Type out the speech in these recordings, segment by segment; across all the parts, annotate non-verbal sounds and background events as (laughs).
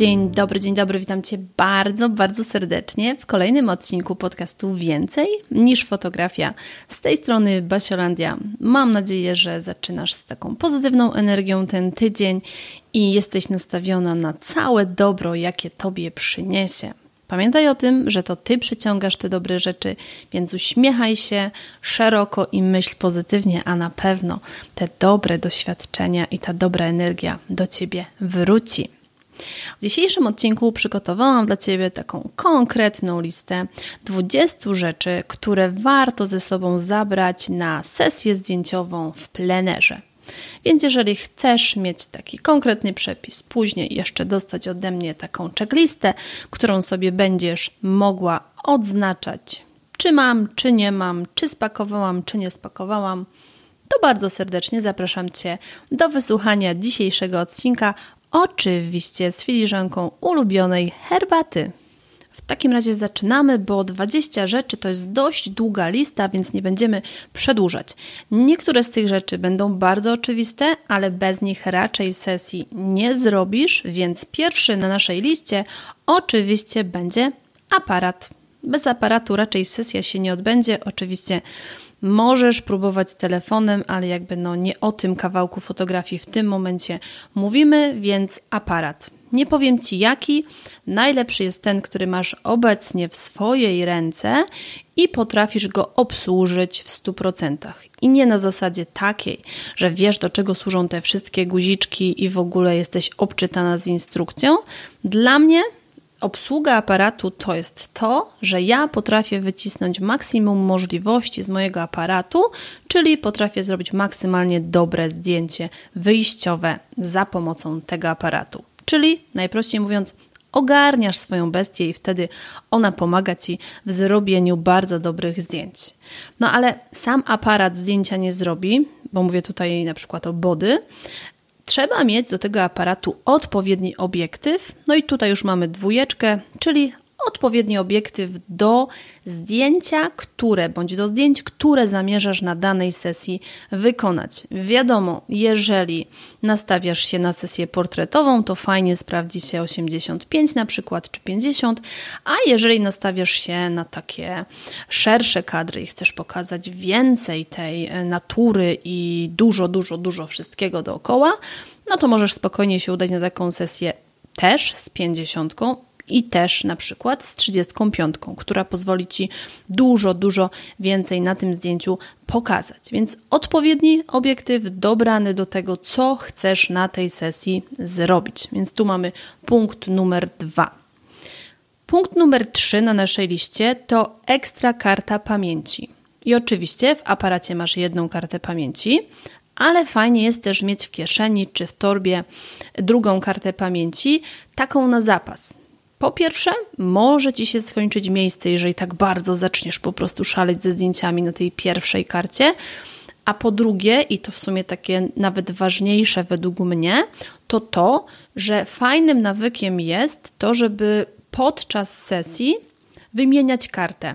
Dzień dobry, dzień dobry, witam Cię bardzo, bardzo serdecznie w kolejnym odcinku podcastu Więcej niż fotografia. Z tej strony Basiolandia. Mam nadzieję, że zaczynasz z taką pozytywną energią ten tydzień i jesteś nastawiona na całe dobro, jakie Tobie przyniesie. Pamiętaj o tym, że to Ty przyciągasz te dobre rzeczy, więc uśmiechaj się szeroko i myśl pozytywnie, a na pewno te dobre doświadczenia i ta dobra energia do Ciebie wróci. W dzisiejszym odcinku przygotowałam dla Ciebie taką konkretną listę 20 rzeczy, które warto ze sobą zabrać na sesję zdjęciową w plenerze. Więc jeżeli chcesz mieć taki konkretny przepis, później jeszcze dostać ode mnie taką checklistę, którą sobie będziesz mogła odznaczać, czy mam, czy nie mam, czy spakowałam, czy nie spakowałam, to bardzo serdecznie zapraszam Cię do wysłuchania dzisiejszego odcinka Oczywiście z filiżanką ulubionej herbaty. W takim razie zaczynamy, bo 20 rzeczy to jest dość długa lista, więc nie będziemy przedłużać. Niektóre z tych rzeczy będą bardzo oczywiste, ale bez nich raczej sesji nie zrobisz, więc pierwszy na naszej liście oczywiście będzie aparat. Bez aparatu raczej sesja się nie odbędzie. Oczywiście Możesz próbować telefonem, ale jakby no nie o tym kawałku fotografii w tym momencie mówimy, więc aparat. Nie powiem Ci jaki, najlepszy jest ten, który masz obecnie w swojej ręce i potrafisz go obsłużyć w 100%. I nie na zasadzie takiej, że wiesz do czego służą te wszystkie guziczki i w ogóle jesteś obczytana z instrukcją. Dla mnie Obsługa aparatu to jest to, że ja potrafię wycisnąć maksimum możliwości z mojego aparatu, czyli potrafię zrobić maksymalnie dobre zdjęcie wyjściowe za pomocą tego aparatu. Czyli najprościej mówiąc, ogarniasz swoją bestię i wtedy ona pomaga ci w zrobieniu bardzo dobrych zdjęć. No ale sam aparat zdjęcia nie zrobi, bo mówię tutaj na przykład o body, Trzeba mieć do tego aparatu odpowiedni obiektyw. No i tutaj już mamy dwójeczkę, czyli odpowiedni obiektyw do zdjęcia, które bądź do zdjęć, które zamierzasz na danej sesji wykonać. Wiadomo, jeżeli nastawiasz się na sesję portretową, to fajnie sprawdzi się 85 na przykład czy 50, a jeżeli nastawiasz się na takie szersze kadry i chcesz pokazać więcej tej natury i dużo, dużo, dużo wszystkiego dookoła, no to możesz spokojnie się udać na taką sesję też z 50 i też na przykład z 35, która pozwoli Ci dużo, dużo więcej na tym zdjęciu pokazać. Więc odpowiedni obiektyw dobrany do tego, co chcesz na tej sesji zrobić. Więc tu mamy punkt numer dwa. Punkt numer trzy na naszej liście to ekstra karta pamięci. I oczywiście w aparacie masz jedną kartę pamięci, ale fajnie jest też mieć w kieszeni czy w torbie drugą kartę pamięci, taką na zapas. Po pierwsze, może ci się skończyć miejsce, jeżeli tak bardzo zaczniesz po prostu szaleć ze zdjęciami na tej pierwszej karcie. A po drugie, i to w sumie takie nawet ważniejsze według mnie, to to, że fajnym nawykiem jest to, żeby podczas sesji wymieniać kartę.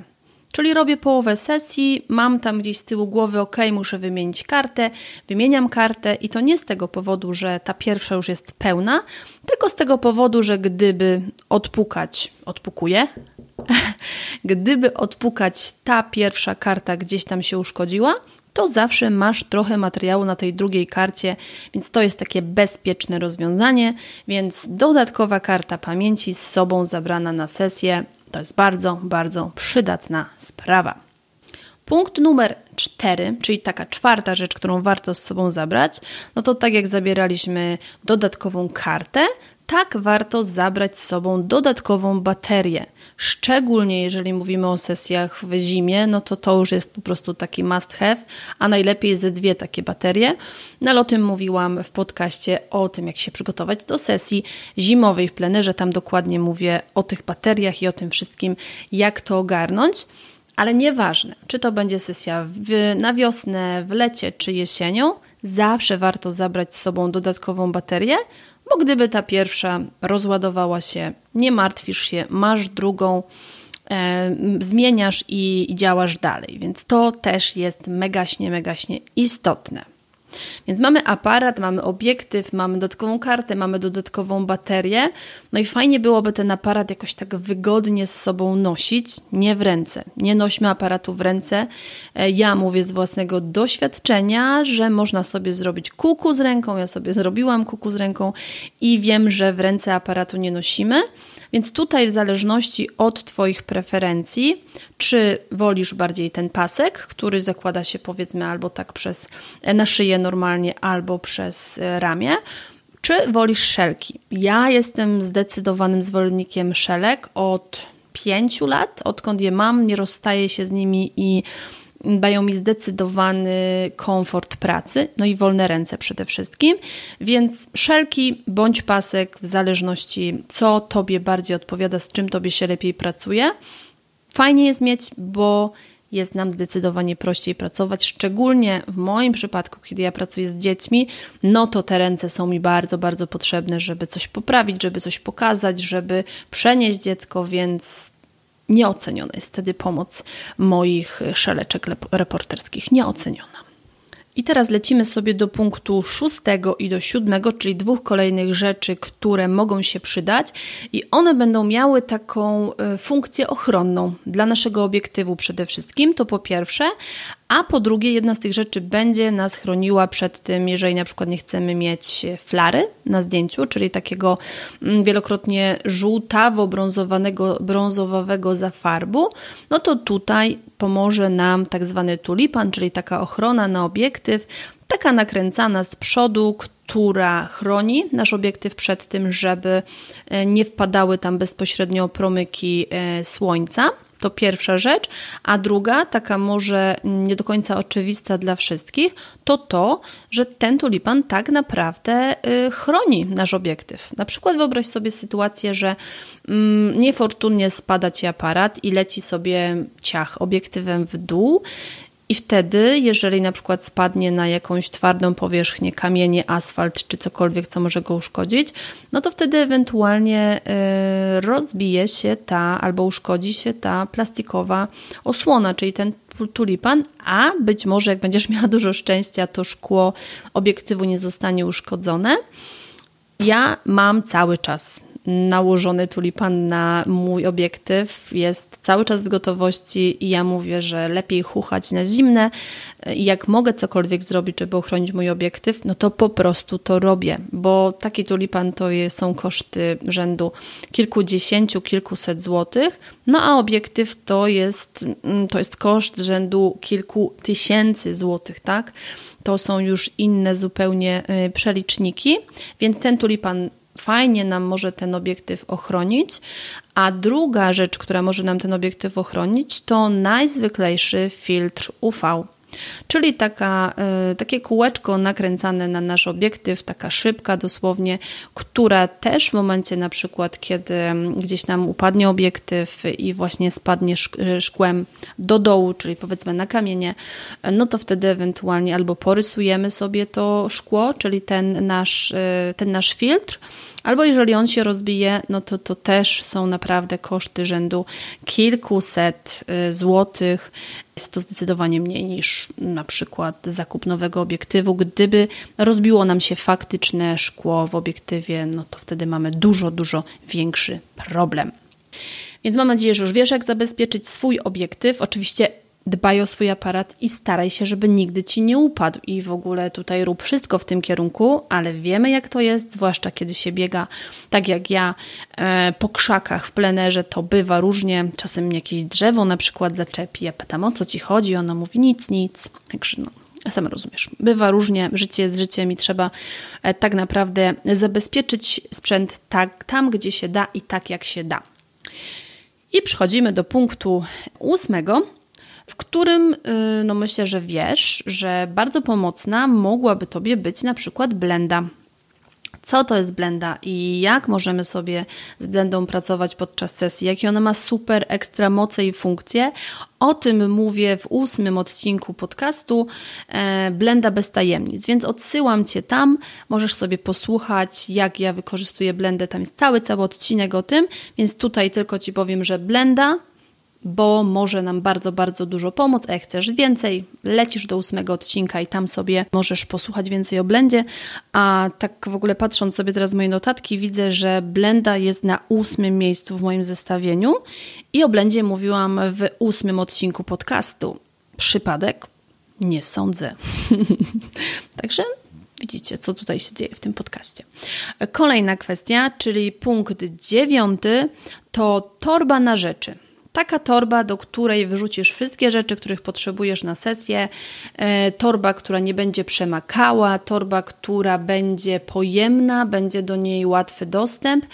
Czyli robię połowę sesji, mam tam gdzieś z tyłu głowy, ok, muszę wymienić kartę, wymieniam kartę i to nie z tego powodu, że ta pierwsza już jest pełna, tylko z tego powodu, że gdyby odpukać, odpukuję, (laughs) gdyby odpukać ta pierwsza karta gdzieś tam się uszkodziła, to zawsze masz trochę materiału na tej drugiej karcie, więc to jest takie bezpieczne rozwiązanie, więc dodatkowa karta pamięci z sobą zabrana na sesję to jest bardzo, bardzo przydatna sprawa. Punkt numer cztery, czyli taka czwarta rzecz, którą warto z sobą zabrać, no to tak jak zabieraliśmy dodatkową kartę, tak warto zabrać z sobą dodatkową baterię. Szczególnie jeżeli mówimy o sesjach w zimie, no to to już jest po prostu taki must have, a najlepiej ze dwie takie baterie. No ale o tym mówiłam w podcaście o tym, jak się przygotować do sesji zimowej w plenerze. Tam dokładnie mówię o tych bateriach i o tym wszystkim, jak to ogarnąć. Ale nieważne, czy to będzie sesja w, na wiosnę, w lecie czy jesienią, zawsze warto zabrać z sobą dodatkową baterię, bo gdyby ta pierwsza rozładowała się, nie martwisz się, masz drugą, e, zmieniasz i, i działasz dalej. Więc to też jest megaśnie, megaśnie istotne. Więc mamy aparat, mamy obiektyw, mamy dodatkową kartę, mamy dodatkową baterię. No i fajnie byłoby ten aparat jakoś tak wygodnie z sobą nosić, nie w ręce. Nie nośmy aparatu w ręce. E, ja mówię z własnego doświadczenia, że można sobie zrobić kuku z ręką. Ja sobie zrobiłam kuku z ręką i wiem, że w ręce aparatu nie nosimy. Więc tutaj, w zależności od Twoich preferencji, czy wolisz bardziej ten pasek, który zakłada się powiedzmy albo tak przez e, na szyję normalnie, albo przez e, ramię, czy wolisz szelki? Ja jestem zdecydowanym zwolennikiem szelek od pięciu lat, odkąd je mam, nie rozstaję się z nimi i dają mi zdecydowany komfort pracy, no i wolne ręce przede wszystkim. Więc szelki bądź pasek, w zależności co Tobie bardziej odpowiada, z czym Tobie się lepiej pracuje. Fajnie jest mieć, bo jest nam zdecydowanie prościej pracować, szczególnie w moim przypadku, kiedy ja pracuję z dziećmi, no to te ręce są mi bardzo, bardzo potrzebne, żeby coś poprawić, żeby coś pokazać, żeby przenieść dziecko, więc Nieoceniona jest wtedy pomoc moich szeleczek reporterskich. Nieoceniona. I teraz lecimy sobie do punktu szóstego i do siódmego, czyli dwóch kolejnych rzeczy, które mogą się przydać, i one będą miały taką e, funkcję ochronną dla naszego obiektywu przede wszystkim. To po pierwsze, a po drugie, jedna z tych rzeczy będzie nas chroniła przed tym, jeżeli na przykład nie chcemy mieć flary na zdjęciu, czyli takiego mm, wielokrotnie żółtawo-brązowanego, brązowawego zafarbu, no to tutaj pomoże nam tak zwany tulipan, czyli taka ochrona na obiektyw, taka nakręcana z przodu, która chroni nasz obiektyw przed tym, żeby e, nie wpadały tam bezpośrednio promyki e, słońca. To pierwsza rzecz. A druga, taka może nie do końca oczywista dla wszystkich, to to, że ten tulipan tak naprawdę y, chroni nasz obiektyw. Na przykład wyobraź sobie sytuację, że mm, niefortunnie spada ci aparat i leci sobie ciach obiektywem w dół i wtedy, jeżeli na przykład spadnie na jakąś twardą powierzchnię, kamienie, asfalt czy cokolwiek, co może go uszkodzić, no to wtedy ewentualnie y, rozbije się ta albo uszkodzi się ta plastikowa osłona, czyli ten tulipan, a być może jak będziesz miała dużo szczęścia, to szkło obiektywu nie zostanie uszkodzone. Ja mam cały czas nałożony tulipan na mój obiektyw. Jest cały czas w gotowości i ja mówię, że lepiej chuchać na zimne. I jak mogę cokolwiek zrobić, żeby ochronić mój obiektyw, no to po prostu to robię, bo taki tulipan to są koszty rzędu kilkudziesięciu, kilkuset złotych, no a obiektyw to jest, mm, to jest koszt rzędu kilku tysięcy złotych, tak? To są już inne zupełnie y, przeliczniki, więc ten tulipan fajnie nam może ten obiektyw ochronić. A druga rzecz, która może nam ten obiektyw ochronić, to najzwyklejszy filtr UV. Czyli taka, y, takie kółeczko nakręcane na nasz obiektyw, taka szybka dosłownie, która też w momencie na przykład, kiedy gdzieś nam upadnie obiektyw i właśnie spadnie szkłem do dołu, czyli powiedzmy na kamienie, no to wtedy ewentualnie albo porysujemy sobie to szkło, czyli ten nasz, ten nasz filtr, Albo jeżeli on się rozbije, no to to też są naprawdę koszty rzędu kilkuset y, złotych. Jest to zdecydowanie mniej niż na przykład zakup nowego obiektywu. Gdyby rozbiło nam się faktyczne szkło w obiektywie, no to wtedy mamy dużo, dużo większy problem. Więc mam nadzieję, że już wiesz, jak zabezpieczyć swój obiektyw. Oczywiście dbaj o swój aparat i staraj się, żeby nigdy ci nie upadł. I w ogóle tutaj rób wszystko w tym kierunku, ale wiemy, jak to jest, zwłaszcza kiedy się biega tak jak ja e, po krzakach w plenerze, to bywa różnie. Czasem jakieś drzewo na przykład zaczepi. Ja pytam, o co ci chodzi? Ona mówi, nic, nic. Także no, sama rozumiesz. Bywa różnie, życie jest życiem i trzeba e, tak naprawdę zabezpieczyć sprzęt tak, tam, gdzie się da i tak, jak się da. I przechodzimy do punktu ósmego, w którym y, no myślę, że wiesz, że bardzo pomocna mogłaby Tobie być na przykład blenda. Co to jest blenda i jak możemy sobie z blendą pracować podczas sesji, jakie ona ma super ekstra moce i funkcje. O tym mówię w ósmym odcinku podcastu e, Blenda bez tajemnic, więc odsyłam Cię tam, możesz sobie posłuchać, jak ja wykorzystuję blendę, tam jest cały, cały odcinek o tym, więc tutaj tylko Ci powiem, że blenda bo może nam bardzo, bardzo dużo pomóc, a jak chcesz więcej, lecisz do ósmego odcinka i tam sobie możesz posłuchać więcej o blendzie, a tak w ogóle patrząc sobie teraz moje notatki, widzę, że blenda jest na ósmym miejscu w moim zestawieniu i o blendzie mówiłam w ósmym odcinku podcastu. Przypadek? Nie sądzę. (laughs) Także widzicie, co tutaj się dzieje w tym podcaście. Kolejna kwestia, czyli punkt dziewiąty, to torba na rzeczy. Taka torba, do której wyrzucisz wszystkie rzeczy, których potrzebujesz na sesję, e, torba, która nie będzie przemakała, torba, która będzie pojemna, będzie do niej łatwy dostęp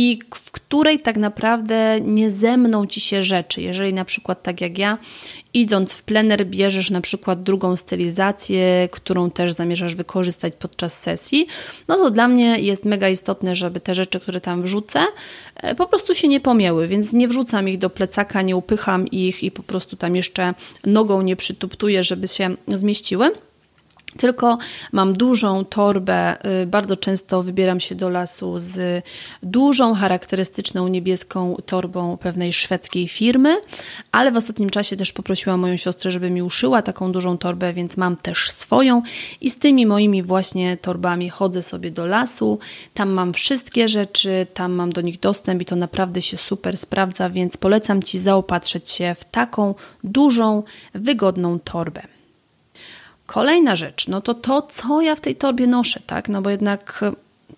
i w której tak naprawdę nie zemną ci się rzeczy. Jeżeli na przykład tak jak ja, idąc w plener, bierzesz na przykład drugą stylizację, którą też zamierzasz wykorzystać podczas sesji, no to dla mnie jest mega istotne, żeby te rzeczy, które tam wrzucę, e, po prostu się nie pomięły, więc nie wrzucam ich do plecaka, nie upycham ich i po prostu tam jeszcze nogą nie przytuptuję, żeby się zmieściły. Tylko mam dużą torbę, y, bardzo często wybieram się do lasu z dużą, charakterystyczną niebieską torbą pewnej szwedzkiej firmy, ale w ostatnim czasie też poprosiłam moją siostrę, żeby mi uszyła taką dużą torbę, więc mam też swoją i z tymi moimi właśnie torbami chodzę sobie do lasu. Tam mam wszystkie rzeczy, tam mam do nich dostęp i to naprawdę się super sprawdza, więc polecam Ci zaopatrzyć się w taką dużą, wygodną torbę. Kolejna rzecz, no to to, co ja w tej torbie noszę, tak? No bo jednak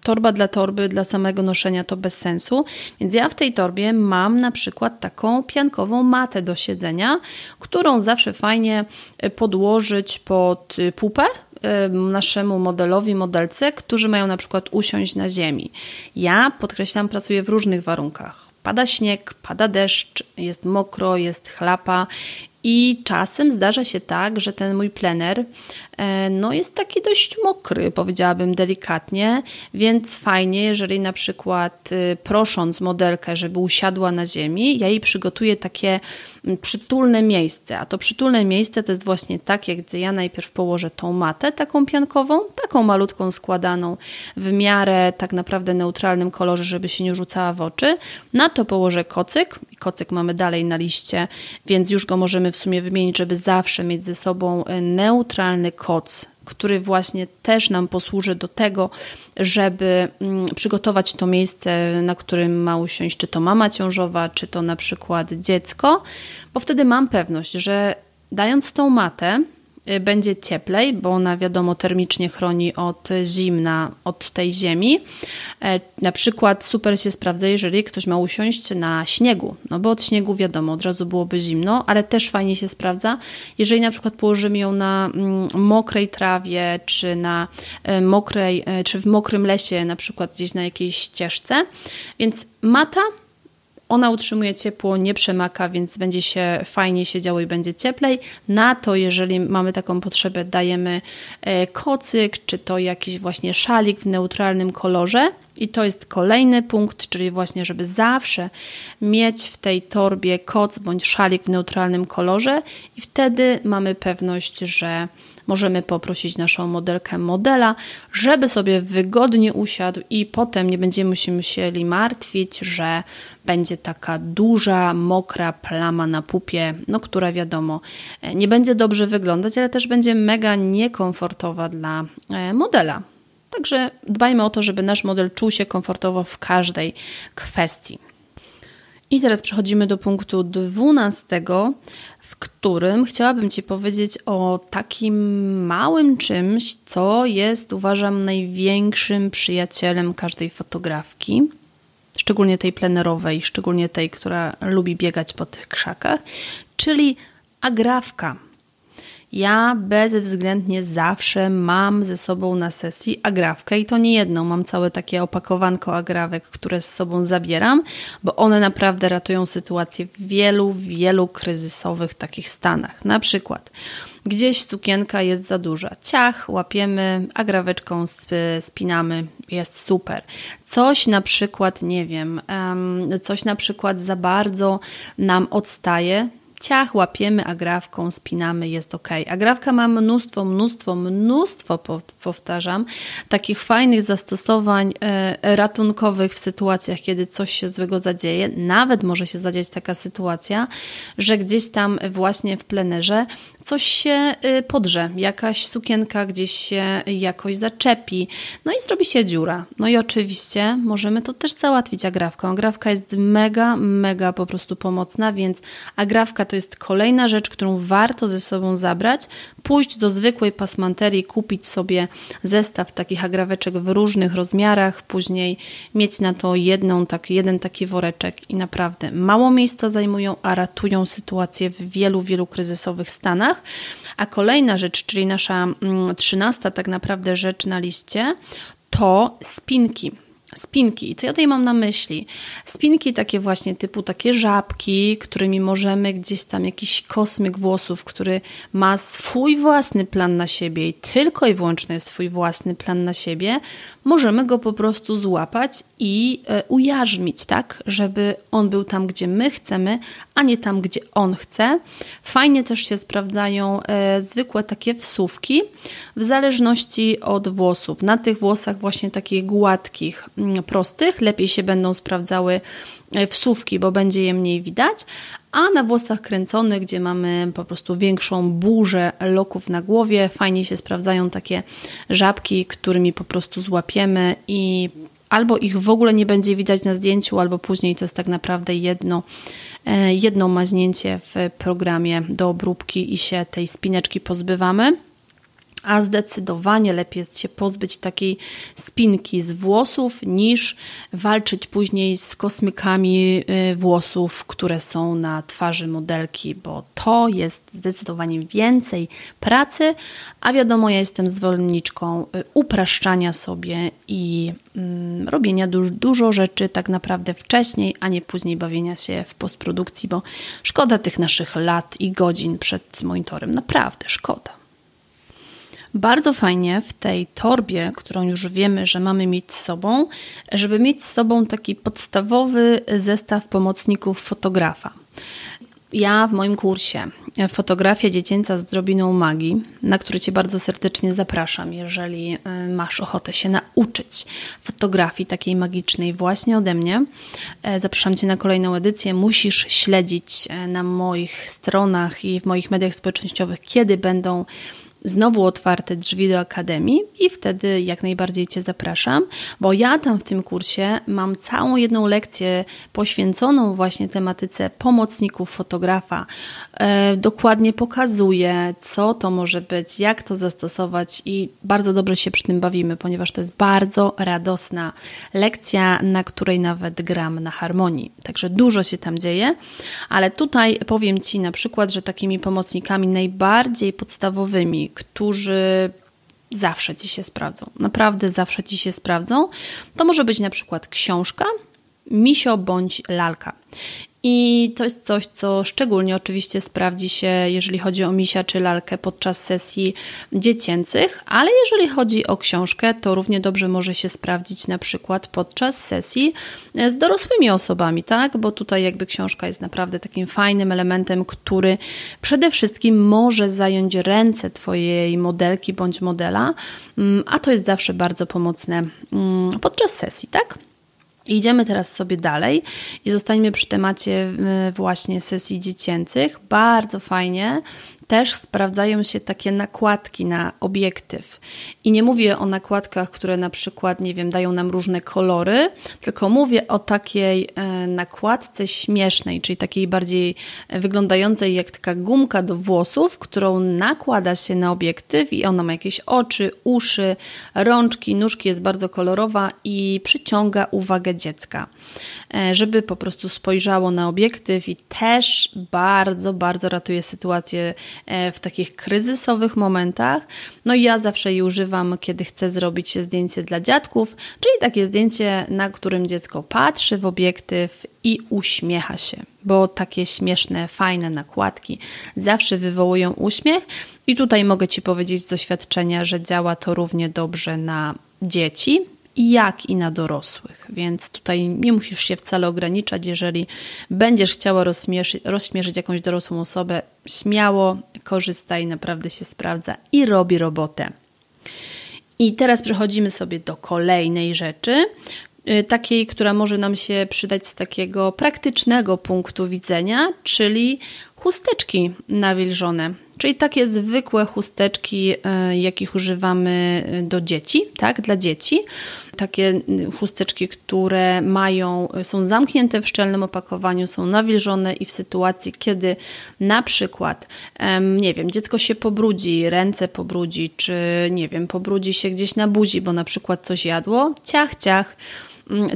torba dla torby, dla samego noszenia to bez sensu. Więc ja w tej torbie mam na przykład taką piankową matę do siedzenia, którą zawsze fajnie e, podłożyć pod e, pupę e, naszemu modelowi, modelce, którzy mają na przykład usiąść na ziemi. Ja podkreślam, pracuję w różnych warunkach. Pada śnieg, pada deszcz, jest mokro, jest chlapa i czasem zdarza się tak, że ten mój plener no, jest taki dość mokry, powiedziałabym delikatnie, więc fajnie, jeżeli na przykład y, prosząc modelkę, żeby usiadła na ziemi, ja jej przygotuję takie mm, przytulne miejsce. A to przytulne miejsce to jest właśnie takie, gdzie ja najpierw położę tą matę taką piankową, taką malutką składaną w miarę tak naprawdę neutralnym kolorze, żeby się nie rzucała w oczy. Na to położę kocyk kocyk mamy dalej na liście, więc już go możemy w sumie wymienić, żeby zawsze mieć ze sobą e, neutralny koc, który właśnie też nam posłuży do tego, żeby mm, przygotować to miejsce, na którym ma usiąść, czy to mama ciążowa, czy to na przykład dziecko, bo wtedy mam pewność, że dając tą matę, będzie cieplej, bo ona wiadomo termicznie chroni od zimna, od tej ziemi. E, na przykład super się sprawdza, jeżeli ktoś ma usiąść na śniegu, no bo od śniegu wiadomo, od razu byłoby zimno, ale też fajnie się sprawdza, jeżeli na przykład położymy ją na mm, mokrej trawie, czy na e, mokrej, e, czy w mokrym lesie, na przykład gdzieś na jakiejś ścieżce. Więc mata ona utrzymuje ciepło, nie przemaka, więc będzie się fajnie siedziało i będzie cieplej. Na to, jeżeli mamy taką potrzebę, dajemy e, kocyk, czy to jakiś właśnie szalik w neutralnym kolorze. I to jest kolejny punkt, czyli właśnie, żeby zawsze mieć w tej torbie koc bądź szalik w neutralnym kolorze, i wtedy mamy pewność, że możemy poprosić naszą modelkę modela, żeby sobie wygodnie usiadł i potem nie będziemy się musieli martwić, że będzie taka duża, mokra plama na pupie, no która wiadomo nie będzie dobrze wyglądać, ale też będzie mega niekomfortowa dla e, modela. Także dbajmy o to, żeby nasz model czuł się komfortowo w każdej kwestii. I teraz przechodzimy do punktu 12, w którym chciałabym Ci powiedzieć o takim małym czymś, co jest, uważam, największym przyjacielem każdej fotografki, szczególnie tej plenerowej, szczególnie tej, która lubi biegać po tych krzakach, czyli agrafka. Ja bezwzględnie zawsze mam ze sobą na sesji agrawkę i to nie jedną. Mam całe takie opakowanko agrawek, które z sobą zabieram, bo one naprawdę ratują sytuację w wielu, wielu kryzysowych takich stanach. Na przykład gdzieś sukienka jest za duża. Ciach, łapiemy, agraweczką spinamy, jest super. Coś na przykład, nie wiem, coś na przykład za bardzo nam odstaje, ciach, łapiemy agrawką, spinamy, jest ok. Agrawka ma mnóstwo, mnóstwo, mnóstwo, powtarzam, takich fajnych zastosowań e, ratunkowych w sytuacjach, kiedy coś się złego zadzieje. Nawet może się zadziać taka sytuacja, że gdzieś tam właśnie w plenerze coś się y, podrze, jakaś sukienka gdzieś się jakoś zaczepi, no i zrobi się dziura. No i oczywiście możemy to też załatwić agrawką. Agrawka jest mega, mega po prostu pomocna, więc agrawka to jest kolejna rzecz, którą warto ze sobą zabrać, pójść do zwykłej pasmanterii, kupić sobie zestaw takich agraweczek w różnych rozmiarach, później mieć na to jedną, tak, jeden taki woreczek i naprawdę mało miejsca zajmują, a ratują sytuację w wielu, wielu kryzysowych stanach. A kolejna rzecz, czyli nasza mm, trzynasta tak naprawdę rzecz na liście, to spinki. Spinki. Co ja tutaj mam na myśli? Spinki takie właśnie typu takie żabki, którymi możemy gdzieś tam jakiś kosmyk włosów, który ma swój własny plan na siebie i tylko i wyłącznie swój własny plan na siebie, możemy go po prostu złapać i e, ujarzmić, tak, żeby on był tam, gdzie my chcemy, a nie tam, gdzie on chce. Fajnie też się sprawdzają e, zwykłe takie wsówki, w zależności od włosów. Na tych włosach właśnie takich gładkich, prostych, lepiej się będą sprawdzały e, wsówki, bo będzie je mniej widać, a na włosach kręconych, gdzie mamy po prostu większą burzę loków na głowie, fajnie się sprawdzają takie żabki, którymi po prostu złapiemy i albo ich w ogóle nie będzie widać na zdjęciu, albo później to jest tak naprawdę jedno, e, jedno maźnięcie w programie do obróbki i się tej spineczki pozbywamy a zdecydowanie lepiej jest się pozbyć takiej spinki z włosów, niż walczyć później z kosmykami y, włosów, które są na twarzy modelki, bo to jest zdecydowanie więcej pracy, a wiadomo, ja jestem zwolenniczką y, upraszczania sobie i mm, robienia du dużo rzeczy tak naprawdę wcześniej, a nie później bawienia się w postprodukcji, bo szkoda tych naszych lat i godzin przed monitorem, naprawdę szkoda. Bardzo fajnie w tej torbie, którą już wiemy, że mamy mieć z sobą, żeby mieć z sobą taki podstawowy zestaw pomocników fotografa. Ja w moim kursie Fotografia dziecięca z drobiną magii, na który Cię bardzo serdecznie zapraszam, jeżeli y, masz ochotę się nauczyć fotografii takiej magicznej właśnie ode mnie. E, zapraszam Cię na kolejną edycję. Musisz śledzić e, na moich stronach i w moich mediach społecznościowych, kiedy będą znowu otwarte drzwi do Akademii i wtedy jak najbardziej Cię zapraszam, bo ja tam w tym kursie mam całą jedną lekcję poświęconą właśnie tematyce pomocników fotografa. E, dokładnie pokazuję, co to może być, jak to zastosować i bardzo dobrze się przy tym bawimy, ponieważ to jest bardzo radosna lekcja, na której nawet gram na harmonii. Także dużo się tam dzieje, ale tutaj powiem Ci na przykład, że takimi pomocnikami najbardziej podstawowymi, którzy zawsze ci się sprawdzą. Naprawdę zawsze ci się sprawdzą. To może być na przykład książka, misio bądź lalka. I to jest coś, co szczególnie oczywiście sprawdzi się, jeżeli chodzi o misia czy lalkę podczas sesji dziecięcych, ale jeżeli chodzi o książkę, to równie dobrze może się sprawdzić na przykład podczas sesji z dorosłymi osobami, tak? Bo tutaj jakby książka jest naprawdę takim fajnym elementem, który przede wszystkim może zająć ręce Twojej modelki bądź modela, mm, a to jest zawsze bardzo pomocne mm, podczas sesji, tak? Idziemy teraz sobie dalej i zostańmy przy temacie e, właśnie sesji dziecięcych. Bardzo fajnie też sprawdzają się takie nakładki na obiektyw. I nie mówię o nakładkach, które na przykład, nie wiem, dają nam różne kolory, tylko mówię o takiej e, nakładce śmiesznej, czyli takiej bardziej wyglądającej jak taka gumka do włosów, którą nakłada się na obiektyw i ona ma jakieś oczy, uszy, rączki, nóżki, jest bardzo kolorowa i przyciąga uwagę dziecka. E, żeby po prostu spojrzało na obiektyw i też bardzo, bardzo ratuje sytuację e, w takich kryzysowych momentach. No i ja zawsze jej używam, kiedy chcę zrobić zdjęcie dla dziadków, czyli takie zdjęcie, na którym dziecko patrzy w obiektyw i uśmiecha się, bo takie śmieszne, fajne nakładki zawsze wywołują uśmiech. I tutaj mogę Ci powiedzieć z doświadczenia, że działa to równie dobrze na dzieci, jak i na dorosłych. Więc tutaj nie musisz się wcale ograniczać. Jeżeli będziesz chciała rozśmieszyć, rozśmieszyć jakąś dorosłą osobę, śmiało korzystaj, naprawdę się sprawdza i robi robotę. I teraz przechodzimy sobie do kolejnej rzeczy, y, takiej, która może nam się przydać z takiego praktycznego punktu widzenia, czyli chusteczki nawilżone. Czyli takie zwykłe chusteczki, y, jakich używamy do dzieci, tak, dla dzieci. Takie chusteczki, które mają, są zamknięte w szczelnym opakowaniu, są nawilżone i w sytuacji, kiedy na przykład, nie wiem, dziecko się pobrudzi, ręce pobrudzi, czy nie wiem, pobrudzi się gdzieś na buzi, bo na przykład coś jadło, ciach, ciach,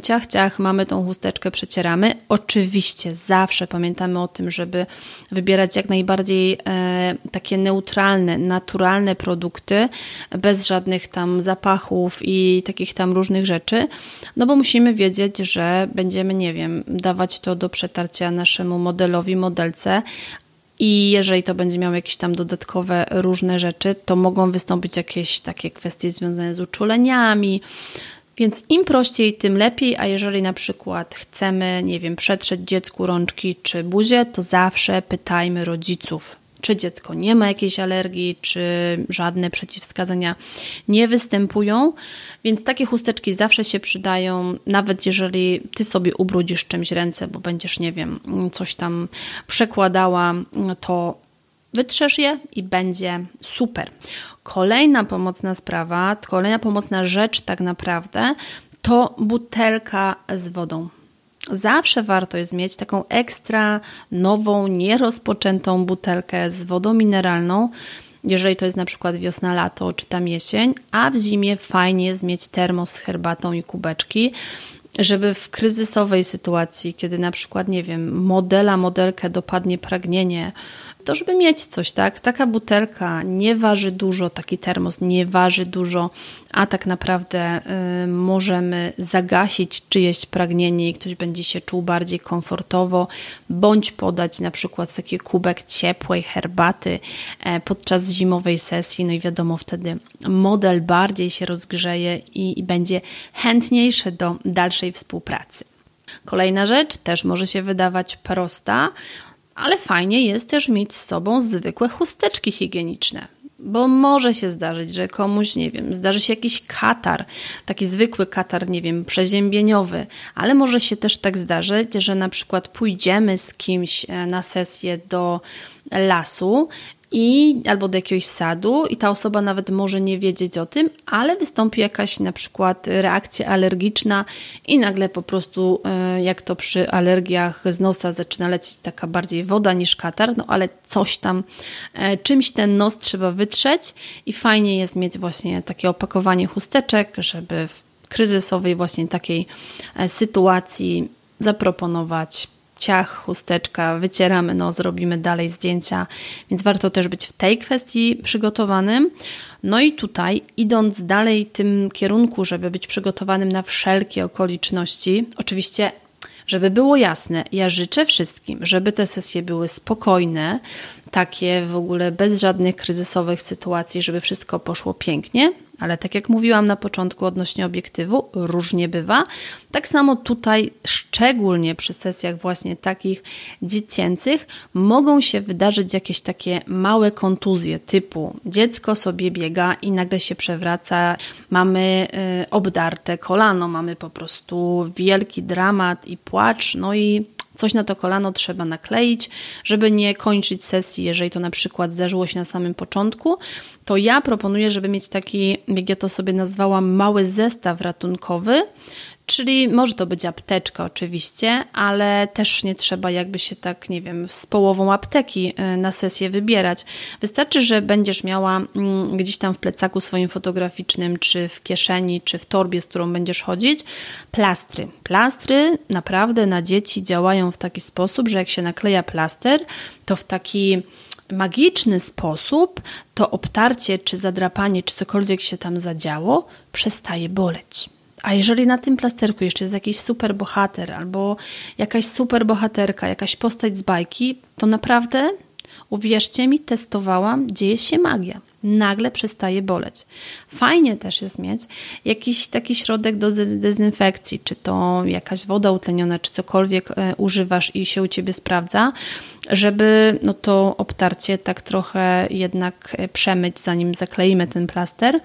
ciach, ciach, mamy tą chusteczkę, przecieramy. Oczywiście zawsze pamiętamy o tym, żeby wybierać jak najbardziej e, takie neutralne, naturalne produkty, bez żadnych tam zapachów i takich tam różnych rzeczy, no bo musimy wiedzieć, że będziemy, nie wiem, dawać to do przetarcia naszemu modelowi, modelce, i jeżeli to będzie miało jakieś tam dodatkowe różne rzeczy, to mogą wystąpić jakieś takie kwestie związane z uczuleniami, więc im prościej, tym lepiej, a jeżeli na przykład chcemy, nie wiem, przetrzeć dziecku rączki czy buzię, to zawsze pytajmy rodziców, czy dziecko nie ma jakiejś alergii, czy żadne przeciwwskazania nie występują. Więc takie chusteczki zawsze się przydają, nawet jeżeli ty sobie ubrudzisz czymś ręce, bo będziesz, nie wiem, coś tam przekładała, to wytrzesz je i będzie super. Kolejna pomocna sprawa, kolejna pomocna rzecz tak naprawdę to butelka z wodą. Zawsze warto jest mieć taką ekstra nową, nierozpoczętą butelkę z wodą mineralną, jeżeli to jest na przykład wiosna, lato czy tam jesień, a w zimie fajnie jest mieć termos z herbatą i kubeczki, żeby w kryzysowej sytuacji, kiedy na przykład, nie wiem, modela, modelkę dopadnie pragnienie, to żeby mieć coś, tak? Taka butelka nie waży dużo, taki termos nie waży dużo, a tak naprawdę y, możemy zagasić czyjeś pragnienie i ktoś będzie się czuł bardziej komfortowo, bądź podać na przykład taki kubek ciepłej herbaty e, podczas zimowej sesji, no i wiadomo, wtedy model bardziej się rozgrzeje i, i będzie chętniejszy do dalszej współpracy. Kolejna rzecz też może się wydawać prosta, ale fajnie jest też mieć z sobą zwykłe chusteczki higieniczne. Bo może się zdarzyć, że komuś, nie wiem, zdarzy się jakiś katar, taki zwykły katar, nie wiem, przeziębieniowy, ale może się też tak zdarzyć, że na przykład pójdziemy z kimś e, na sesję do lasu i albo do jakiegoś sadu i ta osoba nawet może nie wiedzieć o tym, ale wystąpi jakaś na przykład reakcja alergiczna i nagle po prostu e, jak to przy alergiach z nosa zaczyna lecieć taka bardziej woda niż katar, no ale coś tam, e, czymś ten nos trzeba wytrzeć i fajnie jest mieć właśnie takie opakowanie chusteczek, żeby w kryzysowej właśnie takiej e, sytuacji zaproponować ciach, chusteczka, wycieramy nos, robimy dalej zdjęcia, więc warto też być w tej kwestii przygotowanym. No i tutaj, idąc dalej tym kierunku, żeby być przygotowanym na wszelkie okoliczności, oczywiście żeby było jasne, ja życzę wszystkim, żeby te sesje były spokojne, takie w ogóle bez żadnych kryzysowych sytuacji, żeby wszystko poszło pięknie, ale tak jak mówiłam na początku odnośnie obiektywu, różnie bywa. Tak samo tutaj, szczególnie przy sesjach właśnie takich dziecięcych, mogą się wydarzyć jakieś takie małe kontuzje, typu dziecko sobie biega i nagle się przewraca, mamy y, obdarte kolano, mamy po prostu wielki dramat i płacz, no i Coś na to kolano trzeba nakleić, żeby nie kończyć sesji, jeżeli to na przykład zdarzyło się na samym początku, to ja proponuję, żeby mieć taki, jak ja to sobie nazwałam, mały zestaw ratunkowy, Czyli może to być apteczka oczywiście, ale też nie trzeba jakby się tak, nie wiem, z połową apteki e, na sesję wybierać. Wystarczy, że będziesz miała mm, gdzieś tam w plecaku swoim fotograficznym, czy w kieszeni, czy w torbie, z którą będziesz chodzić, plastry. Plastry naprawdę na dzieci działają w taki sposób, że jak się nakleja plaster, to w taki magiczny sposób to obtarcie, czy zadrapanie, czy cokolwiek się tam zadziało, przestaje boleć. A jeżeli na tym plasterku jeszcze jest jakiś super bohater albo jakaś super bohaterka, jakaś postać z bajki, to naprawdę, uwierzcie mi, testowałam, dzieje się magia. Nagle przestaje boleć. Fajnie też jest mieć jakiś taki środek do dezynfekcji, czy to jakaś woda utleniona, czy cokolwiek e, używasz i się u ciebie sprawdza, żeby no to obtarcie tak trochę jednak e, przemyć, zanim zakleimy ten plaster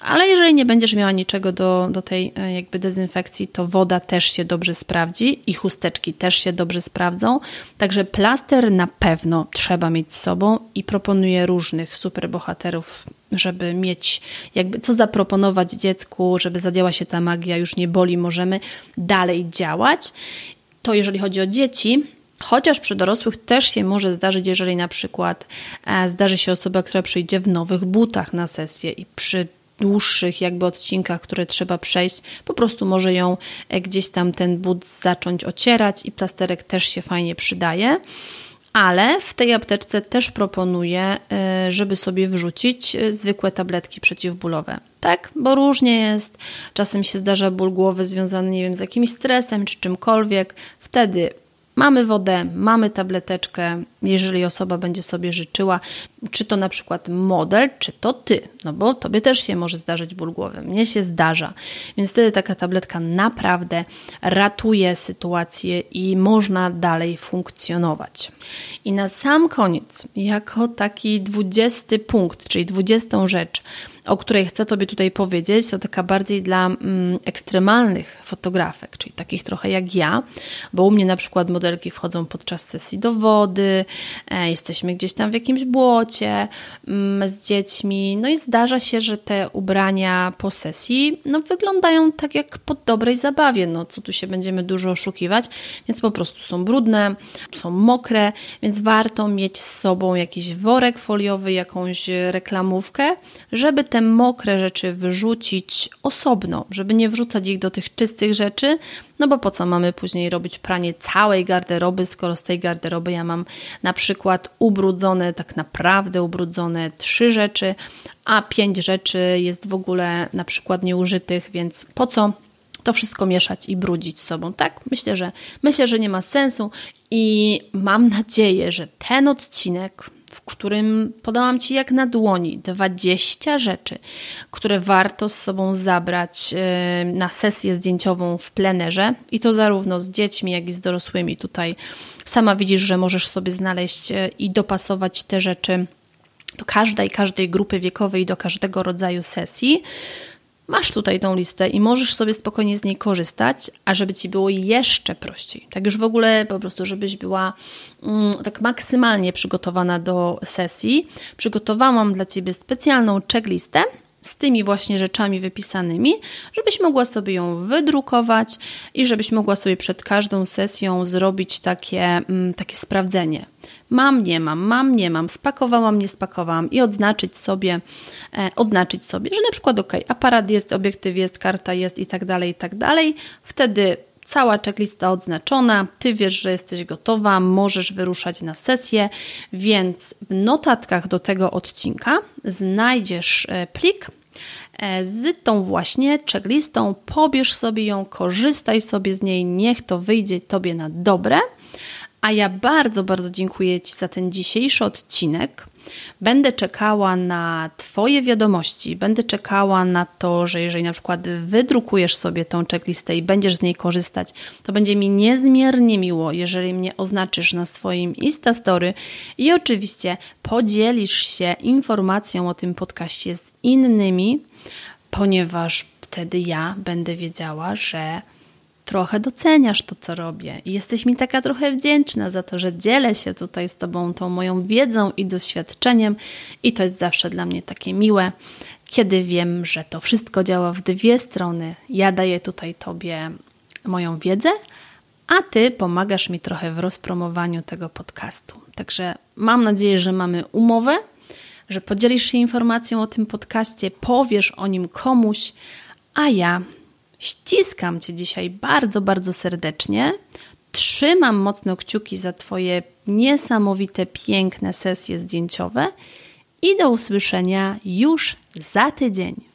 ale jeżeli nie będziesz miała niczego do, do tej e, jakby dezynfekcji, to woda też się dobrze sprawdzi i chusteczki też się dobrze sprawdzą. Także plaster na pewno trzeba mieć z sobą i proponuję różnych superbohaterów, żeby mieć jakby co zaproponować dziecku, żeby zadziała się ta magia, już nie boli, możemy dalej działać. To jeżeli chodzi o dzieci, Chociaż przy dorosłych też się może zdarzyć, jeżeli na przykład e, zdarzy się osoba, która przyjdzie w nowych butach na sesję i przy dłuższych jakby odcinkach, które trzeba przejść, po prostu może ją e, gdzieś tam ten but zacząć ocierać i plasterek też się fajnie przydaje. Ale w tej apteczce też proponuję, e, żeby sobie wrzucić e, zwykłe tabletki przeciwbólowe. Tak, bo różnie jest. Czasem się zdarza ból głowy związany, nie wiem, z jakimś stresem czy czymkolwiek. Wtedy Mamy wodę, mamy tableteczkę, jeżeli osoba będzie sobie życzyła, czy to na przykład model, czy to ty, no bo tobie też się może zdarzyć ból głowy, mnie się zdarza, więc wtedy taka tabletka naprawdę ratuje sytuację i można dalej funkcjonować. I na sam koniec, jako taki dwudziesty punkt, czyli dwudziestą rzecz, o której chcę Tobie tutaj powiedzieć, to taka bardziej dla mm, ekstremalnych fotografek, czyli takich trochę jak ja, bo u mnie na przykład modelki wchodzą podczas sesji do wody, e, jesteśmy gdzieś tam w jakimś błocie mm, z dziećmi, no i zdarza się, że te ubrania po sesji no, wyglądają tak jak po dobrej zabawie, no co tu się będziemy dużo oszukiwać, więc po prostu są brudne, są mokre, więc warto mieć z sobą jakiś worek foliowy, jakąś reklamówkę, żeby te mokre rzeczy wyrzucić osobno, żeby nie wrzucać ich do tych czystych rzeczy, no bo po co mamy później robić pranie całej garderoby, skoro z tej garderoby ja mam na przykład ubrudzone, tak naprawdę ubrudzone trzy rzeczy, a pięć rzeczy jest w ogóle na przykład nieużytych, więc po co to wszystko mieszać i brudzić sobą, tak? Myślę, że myślę, że nie ma sensu i mam nadzieję, że ten odcinek w którym podałam Ci jak na dłoni 20 rzeczy, które warto z sobą zabrać e, na sesję zdjęciową w plenerze i to zarówno z dziećmi, jak i z dorosłymi. Tutaj sama widzisz, że możesz sobie znaleźć e, i dopasować te rzeczy do każdej, każdej grupy wiekowej, do każdego rodzaju sesji. Masz tutaj tą listę i możesz sobie spokojnie z niej korzystać, a żeby ci było jeszcze prościej. Tak już w ogóle po prostu, żebyś była mm, tak maksymalnie przygotowana do sesji, przygotowałam dla ciebie specjalną checklistę z tymi właśnie rzeczami wypisanymi, żebyś mogła sobie ją wydrukować i żebyś mogła sobie przed każdą sesją zrobić takie, mm, takie sprawdzenie. Mam, nie mam, mam, nie mam, spakowałam, nie spakowałam i odznaczyć sobie, e, odznaczyć sobie, że na przykład ok, aparat jest, obiektyw jest, karta jest i tak dalej, i tak dalej. Wtedy cała checklista odznaczona, ty wiesz, że jesteś gotowa, możesz wyruszać na sesję, więc w notatkach do tego odcinka znajdziesz e, plik e, z tą właśnie checklistą, pobierz sobie ją, korzystaj sobie z niej, niech to wyjdzie Tobie na dobre. A ja bardzo, bardzo dziękuję Ci za ten dzisiejszy odcinek. Będę czekała na Twoje wiadomości, będę czekała na to, że jeżeli na przykład wydrukujesz sobie tą checklistę i będziesz z niej korzystać, to będzie mi niezmiernie miło, jeżeli mnie oznaczysz na swoim Instastory i oczywiście podzielisz się informacją o tym podcaście z innymi, ponieważ wtedy ja będę wiedziała, że trochę doceniasz to, co robię. I jesteś mi taka trochę wdzięczna za to, że dzielę się tutaj z Tobą tą moją wiedzą i doświadczeniem. I to jest zawsze dla mnie takie miłe, kiedy wiem, że to wszystko działa w dwie strony. Ja daję tutaj Tobie moją wiedzę, a Ty pomagasz mi trochę w rozpromowaniu tego podcastu. Także mam nadzieję, że mamy umowę, że podzielisz się informacją o tym podcaście, powiesz o nim komuś, a ja ściskam Cię dzisiaj bardzo, bardzo serdecznie. Trzymam mocno kciuki za Twoje niesamowite, piękne sesje zdjęciowe i do usłyszenia już za tydzień.